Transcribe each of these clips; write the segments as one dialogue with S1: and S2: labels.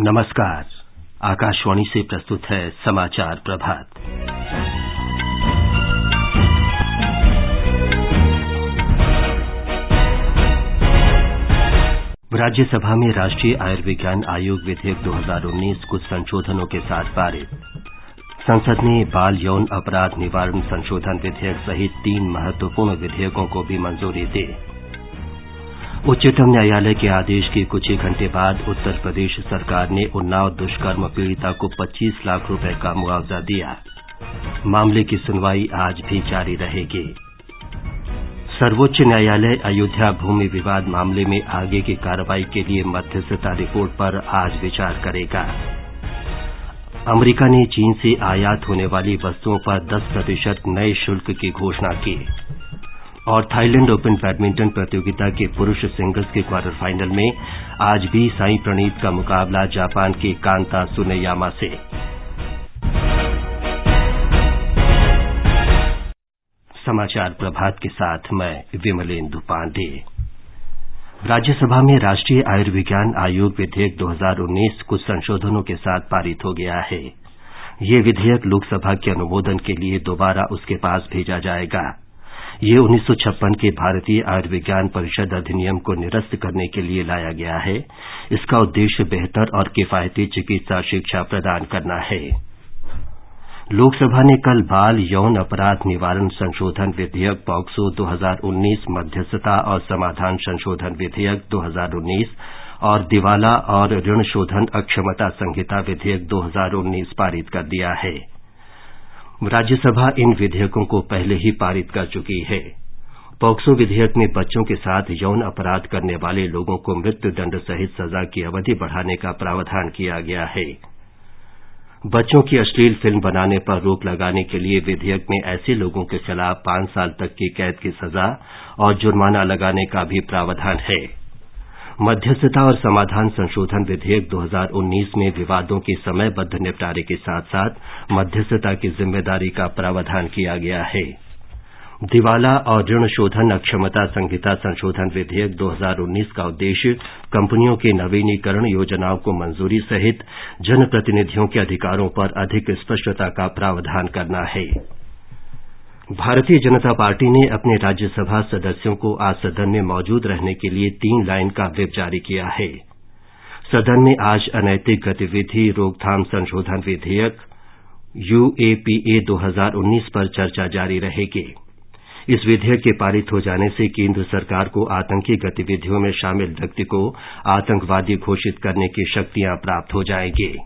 S1: नमस्कार। आकाशवाणी से प्रस्तुत है समाचार प्रभात। राज्यसभा में राष्ट्रीय आयुर्विज्ञान आयोग विधेयक 2019 कुछ संशोधनों के साथ पारित। संसद ने बाल यौन अपराध निवारण संशोधन विधेयक सहित तीन महत्वपूर्ण विधेयकों को भी मंजूरी दी। उच्चतम न्यायालय के आदेश के कुछ ही घंटे बाद उत्तर प्रदेश सरकार ने उन्नाव दुष्कर्म पीड़िता को 25 लाख रुपए का मुआवजा दिया। मामले की सुनवाई आज भी जारी रहेगी। सर्वोच्च न्यायालय अयोध्या भूमि विवाद मामले में आगे की कार्रवाई के लिए मध्यस्थता रिपोर्ट पर आज विचार करेगा। अमरीका ने चीन से आयात होने वाली वस्तुओं पर 10 प्रतिशत नए शुल्क की घोषणा की। और थाईलैंड ओपन बैडमिंटन प्रतियोगिता के पुरुष सिंगल्स के क्वार्टर फाइनल में आज भी साई प्रणीत का मुकाबला जापान के कांता सुनेयामा से। समाचार प्रभात के साथ मैं विमलेंदु पांडे। राज्यसभा में राष्ट्रीय आयुर्विज्ञान आयोग विधेयक 2019 कुछ संशोधनों के साथ पारित हो गया है। ये विधेयक लोकसभा के अनुमोदन के लिए दोबारा उसके पास भेजा जाएगा। ये उन्नीस सौ छप्पन के भारतीय आयुर्विज्ञान परिषद अधिनियम को निरस्त करने के लिए लाया गया है। इसका उद्देश्य बेहतर और किफायती चिकित्सा शिक्षा प्रदान करना है। लोकसभा ने कल बाल यौन अपराध निवारण संशोधन विधेयक पॉक्सो 2019 मध्यस्थता और समाधान संशोधन विधेयक 2019 और दिवाला और ऋण शोधन अक्षमता संहिता विधेयक 2019 पारित कर दिया है। राज्यसभा इन विधेयकों को पहले ही पारित कर चुकी है। पॉक्सो विधेयक में बच्चों के साथ यौन अपराध करने वाले लोगों को मृत्यु दंड सहित सजा की अवधि बढ़ाने का प्रावधान किया गया है। बच्चों की अश्लील फ़िल्म बनाने पर रोक लगाने के लिए विधेयक में ऐसे लोगों के खिलाफ पाँच साल तक की कैद की सजा और जुर्माना लगाने का भी प्रावधान है। मध्यस्थता और समाधान संशोधन विधेयक 2019 में विवादों के समयबद्ध निपटारे के साथ साथ मध्यस्थता की ज़िम्मेदारी का प्रावधान किया गया है। दिवाला और ऋण शोधन अक्षमता संहिता संशोधन विधेयक 2019 का उद्देश्य कंपनियों की नवीनीकरण योजनाओं को मंजूरी सहित जनप्रतिनिधियों के अधिकारों पर अधिक स्पष्टता का प्रावधान करना है। भारतीय जनता पार्टी ने अपने राज्यसभा सदस्यों को आज सदन में मौजूद रहने के लिए तीन लाइन का व्हिप जारी किया है। सदन में आज अनैतिक गतिविधि, रोकथाम संशोधन विधेयक यूएपीए 2019 पर चर्चा जारी रहेगी। इस विधेयक के पारित हो जाने से केंद्र सरकार को आतंकी गतिविधियों में शामिल व्यक्ति को आतंकवादी घोषित करने की शक्तियाँ प्राप्त हो जाएँगी।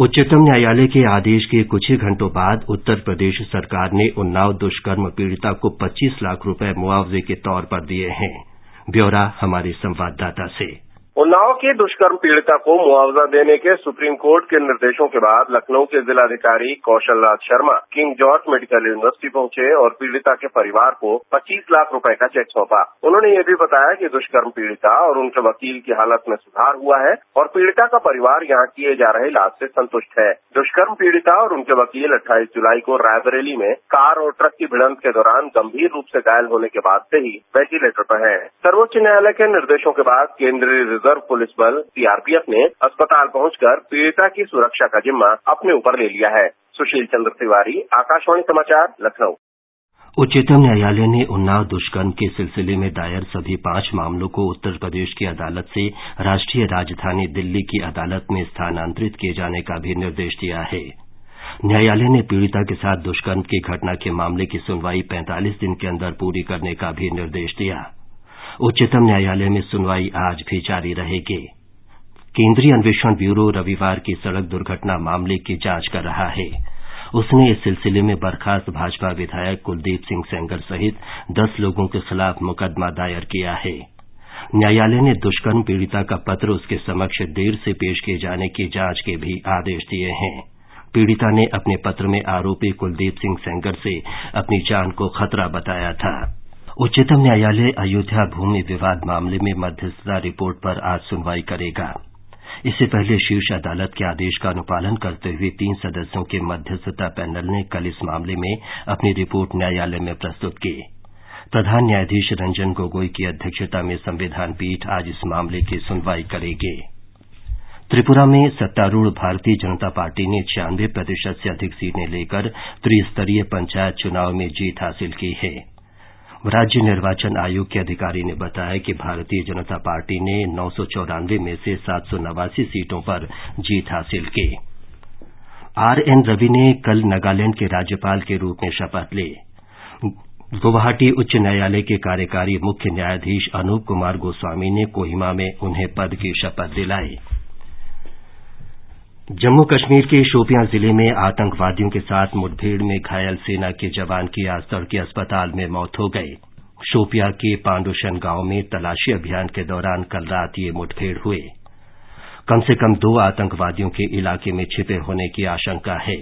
S1: उच्चतम न्यायालय के आदेश के कुछ ही घंटों बाद उत्तर प्रदेश सरकार ने उन्नाव दुष्कर्म पीड़िता को 25 लाख रुपए मुआवजे के तौर पर दिए हैं। ब्यौरा हमारे संवाददाता से।
S2: उन्नाव की दुष्कर्म पीड़िता को मुआवजा देने के सुप्रीम कोर्ट के निर्देशों के बाद लखनऊ के जिलाधिकारी Kaushal Raj Sharma, King George Medical University पहुँचे और पीड़िता के परिवार को 25 लाख रुपए का चेक सौंपा। उन्होंने ये भी बताया कि दुष्कर्म पीड़िता और उनके वकील की हालत में सुधार हुआ है और पीड़िता का परिवार यहाँ किए जा रहे इलाज से संतुष्ट है। दुष्कर्म पीड़िता और उनके वकील अट्ठाईस जुलाई को रायबरेली में कार और ट्रक की भिड़ंत के दौरान गंभीर रूप से घायल होने के बाद से ही वेंटिलेटर पर है। सर्वोच्च न्यायालय के निर्देशों के बाद केंद्रीय रिज़र्व पुलिस बल सीआरपीएफ ने अस्पताल पहुंचकर पीड़िता की सुरक्षा का जिम्मा अपने ऊपर ले लिया है। सुशील चंद्र तिवारी, आकाशवाणी समाचार, लखनऊ।
S1: उच्चतम न्यायालय ने उन्नाव दुष्कर्म के सिलसिले में दायर सभी पाँच मामलों को उत्तर प्रदेश की अदालत से राष्ट्रीय राजधानी दिल्ली की अदालत में स्थानांतरित किए जाने का भी निर्देश दिया है। न्यायालय ने पीड़िता के साथ दुष्कर्म की घटना के मामले की सुनवाई पैंतालीस दिन के अंदर पूरी करने का भी निर्देश दिया। उच्चतम न्यायालय में सुनवाई आज भी जारी रहेगी। केंद्रीय अन्वेषण ब्यूरो रविवार की सड़क दुर्घटना मामले की जाँच कर रहा है। उसने इस सिलसिले में बर्खास्त भाजपा विधायक कुलदीप सिंह सेंगर सहित दस लोगों के खिलाफ मुकदमा दायर किया है। न्यायालय ने दुष्कर्म पीड़िता का पत्र उसके समक्ष देर से पेश किए जाने की जाँच के भी आदेश दिए हैं। पीड़िता ने अपने पत्र में आरोपी कुलदीप सिंह सेंगर से अपनी जान को खतरा बताया था। उच्चतम न्यायालय अयोध्या भूमि विवाद मामले में मध्यस्थता रिपोर्ट पर आज सुनवाई करेगा। इससे पहले शीर्ष अदालत के आदेश का अनुपालन करते हुए तीन सदस्यों के मध्यस्थता पैनल ने कल इस मामले में अपनी रिपोर्ट न्यायालय में प्रस्तुत की। प्रधान न्यायाधीश रंजन गोगोई की अध्यक्षता में संविधान पीठ आज इस मामले की सुनवाई करेगी। त्रिपुरा में सत्तारूढ़ भारतीय जनता पार्टी ने छियानवे प्रतिशत से अधिक सीटें लेकर त्रिस्तरीय पंचायत चुनाव में जीत हासिल की है। राज्य निर्वाचन आयोग के अधिकारी ने बताया कि भारतीय जनता पार्टी ने नौ सौ चौरानवे में से सात सौ नवासी सीटों पर जीत हासिल की। आर एन रवि ने कल नगालैंड के राज्यपाल के रूप में शपथ ली। गुवाहाटी उच्च न्यायालय के कार्यकारी मुख्य न्यायाधीश अनूप कुमार गोस्वामी ने कोहिमा में उन्हें पद की शपथ दिलाई। जम्मू कश्मीर के शोपियाँ ज़िले में आतंकवादियों के साथ मुठभेड़ में घायल सेना के जवान की आज तड़के अस्पताल में मौत हो गई। शोपियाँ के पांडुशन गाँव में तलाशी अभियान के दौरान कल रात ये मुठभेड़ हुई कम से कम दो आतंकवादियों के इलाके में छिपे होने की आशंका है।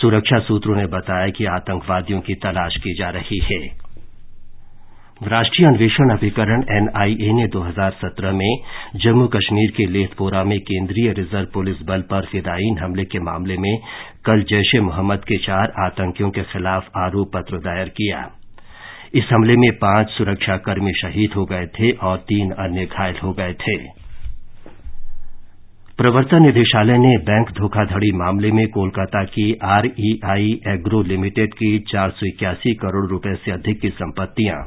S1: सुरक्षा सूत्रों ने बताया कि आतंकवादियों की तलाश की जा रही है। राष्ट्रीय अन्वेषण अभिकरण एनआईए ने 2017 में जम्मू कश्मीर के लेथपोरा में केंद्रीय रिज़र्व पुलिस बल पर फिदायीन हमले के मामले में कल जैश ए मोहम्मद के चार आतंकियों के खिलाफ आरोप पत्र दायर किया। इस हमले में पाँच सुरक्षाकर्मी शहीद हो गए थे और तीन अन्य घायल हो गए थे। प्रवर्तन निदेशालय ने बैंक धोखाधड़ी मामले में कोलकाता की आरईआई एग्रो लिमिटेड की चार सौ इक्यासी करोड़ रुपए से अधिक की संपत्तियाँ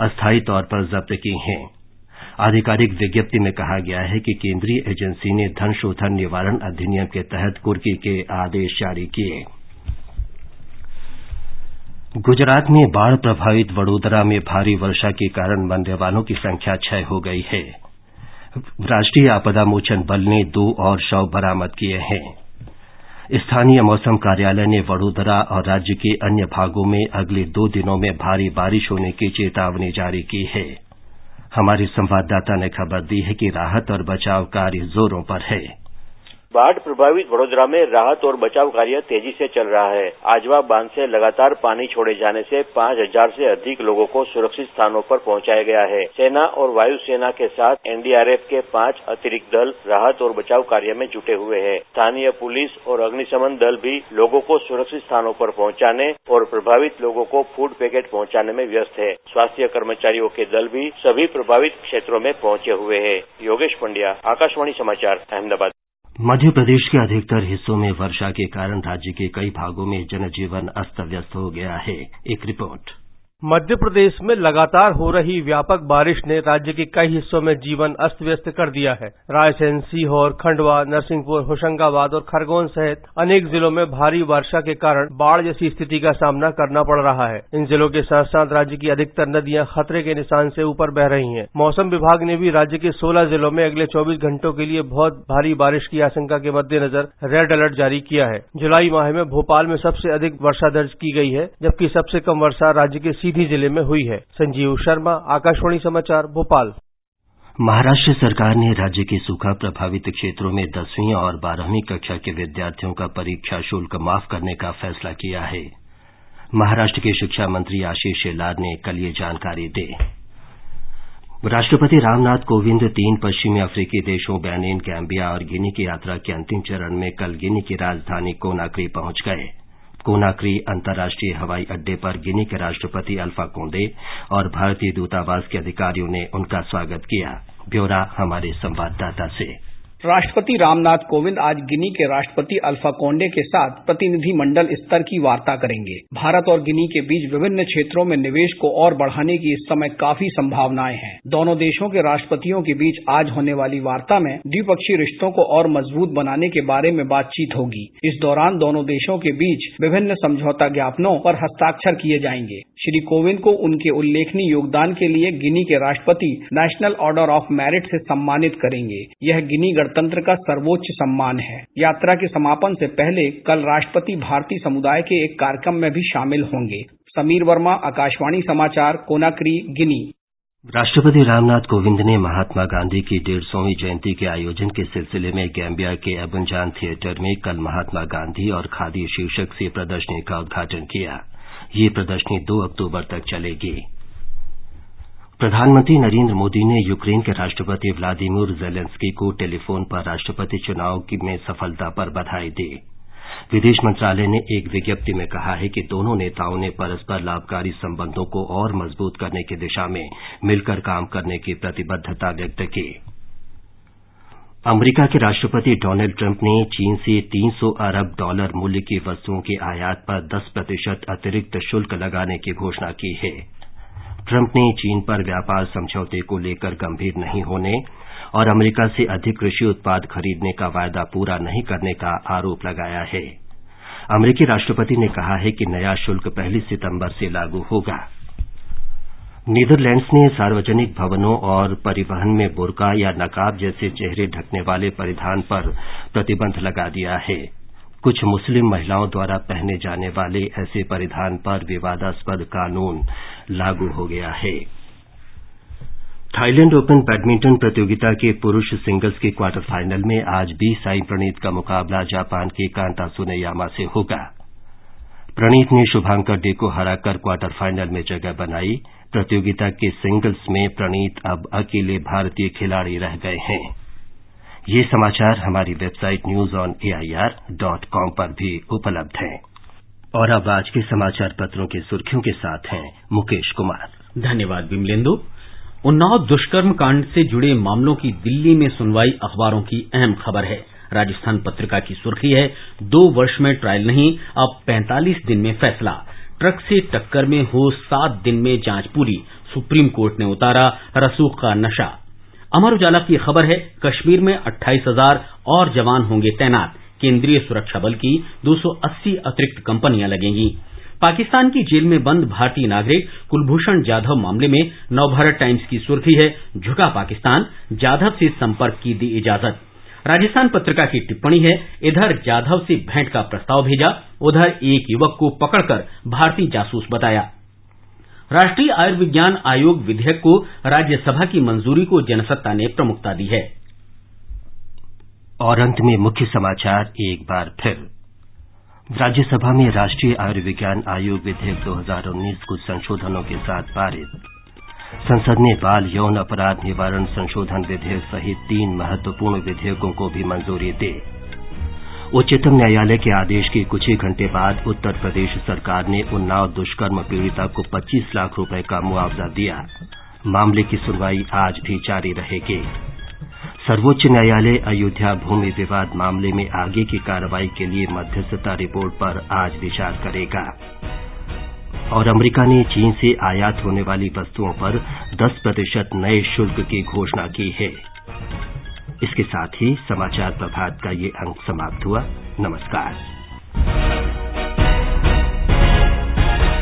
S1: अस्थायी तौर पर जब्त की हैं। आधिकारिक विज्ञप्ति में कहा गया है कि केंद्रीय एजेंसी ने धन शोधन निवारण अधिनियम के तहत कुर्की के आदेश जारी किए। गुजरात में बाढ़ प्रभावित वडोदरा में भारी वर्षा के कारण मरने वालों की संख्या छह हो गई है। राष्ट्रीय आपदा मोचन बल ने दो और शव बरामद किए हैं। स्थानीय मौसम कार्यालय ने वडोदरा और राज्य के अन्य भागों में अगले दो दिनों में भारी बारिश होने की चेतावनी जारी की है। हमारे संवाददाता ने खबर दी है कि राहत और बचाव कार्य जोरों पर है।
S3: बाढ़ प्रभावित वडोदरा में राहत और बचाव कार्य तेज़ी से चल रहा है। आजवा बाँध से लगातार पानी छोड़े जाने से पाँच हज़ार से अधिक लोगों को सुरक्षित स्थानों पर पहुँचाया गया है। सेना और वायुसेना के साथ एनडीआरएफ के पाँच अतिरिक्त दल राहत और बचाव कार्य में जुटे हुए हैं। स्थानीय पुलिस और अग्निशमन दल भी लोगों को सुरक्षित स्थानों पर पहुँचाने और प्रभावित लोगों को फ़ूड पैकेट पहुँचाने में व्यस्त है। स्वास्थ्य कर्मचारियों के दल भी सभी प्रभावित क्षेत्रों में पहुँचे हुए हैं। योगेश पंड्या, आकाशवाणी समाचार, अहमदाबाद।
S1: मध्य प्रदेश के अधिकतर हिस्सों में वर्षा के कारण राज्य के कई भागों में जनजीवन अस्त व्यस्त हो गया है। एक रिपोर्ट।
S4: मध्य प्रदेश में लगातार हो रही व्यापक बारिश ने राज्य के कई हिस्सों में जीवन अस्त व्यस्त कर दिया है। रायसेन, सीहोर, खंडवा, नरसिंहपुर, होशंगाबाद और खरगोन सहित अनेक जिलों में भारी वर्षा के कारण बाढ़ जैसी स्थिति का सामना करना पड़ रहा है। इन जिलों के साथ साथ राज्य की अधिकतर नदियाँ खतरे के निशान से ऊपर बह रही हैं। मौसम विभाग ने भी राज्य के सोलह जिलों में अगले चौबीस घंटों के लिए बहुत भारी बारिश की आशंका के मद्देनजर रेड अलर्ट जारी किया है। जुलाई माह में भोपाल में सबसे अधिक वर्षा दर्ज की गई है, जबकि सबसे कम वर्षा राज्य के सीधी ज़िले में हुई है। संजीव शर्मा, आकाशवाणी समाचार, भोपाल।
S1: महाराष्ट्र सरकार ने राज्य के सूखा प्रभावित क्षेत्रों में दसवीं और बारहवीं कक्षा के विद्यार्थियों का परीक्षा शुल्क माफ़ करने का फैसला किया है। महाराष्ट्र के शिक्षा मंत्री आशीष शेलार ने कल ये जानकारी दी। राष्ट्रपति रामनाथ कोविंद तीन पश्चिमी अफ्रीकी देशों बेनिन, गैम्बिया और गिनी की यात्रा के अंतिम चरण में कल गिनी की राजधानी कोनाक्री पहुँच गए। कोनाक्री अंतर्राष्ट्रीय हवाई अड्डे पर गिनी के राष्ट्रपति अल्फ़ा कोंडे और भारतीय दूतावास के अधिकारियों ने उनका स्वागत किया। ब्यौरा हमारे संवाददाता से।
S5: राष्ट्रपति रामनाथ कोविंद आज गिनी के राष्ट्रपति अल्फ़ा कोंडे के साथ प्रतिनिधि मंडल स्तर की वार्ता करेंगे। भारत और गिनी के बीच विभिन्न क्षेत्रों में निवेश को और बढ़ाने की इस समय काफ़ी संभावनाएँ हैं। दोनों देशों के राष्ट्रपतियों के बीच आज होने वाली वार्ता में द्विपक्षीय रिश्तों को और मज़बूत बनाने के बारे में बातचीत होगी। इस दौरान दोनों देशों के बीच विभिन्न समझौता ज्ञापनों पर हस्ताक्षर किए जाएँगे। श्री कोविंद को उनके उल्लेखनीय योगदान के लिए गिनी के राष्ट्रपति नेशनल ऑर्डर ऑफ़ मेरिट से सम्मानित करेंगे। यह गिनी का सर्वोच्च सम्मान है। यात्रा के समापन से पहले कल राष्ट्रपति भारतीय समुदाय के एक कार्यक्रम में भी शामिल होंगे। समीर वर्मा, आकाशवाणी समाचार, कोनाक्री, गिनी।
S1: राष्ट्रपति रामनाथ कोविंद ने महात्मा गांधी की डेढ़ सौवीं जयंती के आयोजन के सिलसिले में गैम्बिया के एबनजान थिएटर में कल महात्मा गांधी और खादी शीर्षक से प्रदर्शनी का उद्घाटन किया। ये प्रदर्शनी दो अक्टूबर तक चलेगी। प्रधानमंत्री नरेंद्र मोदी ने यूक्रेन के राष्ट्रपति व्लादिमीर जेलेंस्की को टेलीफोन पर राष्ट्रपति चुनाव में सफलता पर बधाई दी। विदेश मंत्रालय ने एक विज्ञप्ति में कहा है कि दोनों नेताओं ने परस्पर लाभकारी संबंधों को और मज़बूत करने की दिशा में मिलकर काम करने की प्रतिबद्धता व्यक्त की। अमरीका के राष्ट्रपति डोनाल्ड ट्रंप ने चीन से 300 अरब डॉलर मूल्य की वस्तुओं के आयात पर 10 प्रतिशत अतिरिक्त शुल्क लगाने की घोषणा की है। ट्रंप ने चीन पर व्यापार समझौते को लेकर गंभीर नहीं होने और अमरीका से अधिक कृषि उत्पाद खरीदने का वायदा पूरा नहीं करने का आरोप लगाया है। अमरीकी राष्ट्रपति ने कहा है कि नया शुल्क पहली सितंबर से लागू होगा। नीदरलैंड्स ने सार्वजनिक भवनों और परिवहन में बुरका या नकाब जैसे चेहरे ढकने वाले परिधान पर प्रतिबंध लगा दिया है। कुछ मुस्लिम महिलाओं द्वारा पहने जाने वाले ऐसे परिधान पर विवादास्पद कानून लागू हो गया है। थाईलैंड ओपन बैडमिंटन प्रतियोगिता के पुरुष सिंगल्स के क्वार्टर फाइनल में आज बी साई प्रणीत का मुकाबला जापान के कांता सुनेयामा से होगा। प्रणीत ने शुभांकर डे को हराकर क्वार्टर फाइनल में जगह बनाई। प्रतियोगिता के सिंगल्स में प्रणीत अब अकेले भारतीय खिलाड़ी रह गए हैं। ये समाचार हमारी website news on AIR dot com पर भी उपलब्ध हैं। और अब आज के समाचार पत्रों की सुर्खियों के साथ हैं मुकेश कुमार।
S6: धन्यवाद विमलेंदु उन्नाव दुष्कर्म कांड से जुड़े मामलों की दिल्ली में सुनवाई अखबारों की अहम खबर है। राजस्थान पत्रिका की सुर्खी है, दो वर्ष में ट्रायल नहीं, अब 45 दिन में फैसला। ट्रक से टक्कर में हो सात दिन में जाँच पूरी, सुप्रीम कोर्ट ने उतारा रसूख का नशा। अमर उजाला की खबर है, कश्मीर में अट्ठाईस हज़ार और जवान होंगे तैनात। केंद्रीय सुरक्षा बल की 280 अतिरिक्त कंपनियाँ लगेंगी। पाकिस्तान की जेल में बंद भारतीय नागरिक कुलभूषण जाधव मामले में नवभारत टाइम्स की सुर्खी है, झुका पाकिस्तान, जाधव से संपर्क की दी इजाज़त। राजस्थान पत्रिका की टिप्पणी है, इधर जाधव से भेंट का प्रस्ताव भेजा, उधर एक युवक को पकड़कर भारतीय जासूस बताया। राष्ट्रीय आयुर्विज्ञान आयोग विधेयक को राज्यसभा की मंजूरी को जनसत्ता ने प्रमुखता दी है।
S1: और अंत में मुख्य समाचार एक बार फिर। राज्यसभा में राष्ट्रीय आयुर्विज्ञान आयोग विधेयक 2019 कुछ संशोधनों के साथ पारित। संसद ने बाल यौन अपराध निवारण संशोधन विधेयक सहित तीन महत्वपूर्ण विधेयकों को भी मंजूरी दी। उच्चतम न्यायालय के आदेश के कुछ ही घंटे बाद उत्तर प्रदेश सरकार ने उन्नाव दुष्कर्म पीड़िता को 25 लाख रुपए का मुआवजा दिया। मामले की सुनवाई आज भी जारी रहेगी। सर्वोच्च न्यायालय अयोध्या भूमि विवाद मामले में आगे की कार्रवाई के लिए मध्यस्थता रिपोर्ट पर आज विचार करेगा। और अमरीका ने चीन से आयात होने वाली वस्तुओं पर 10 प्रतिशत नए शुल्क की घोषणा की है। इसके साथ ही समाचार प्रभात का ये अंक समाप्त हुआ। नमस्कार।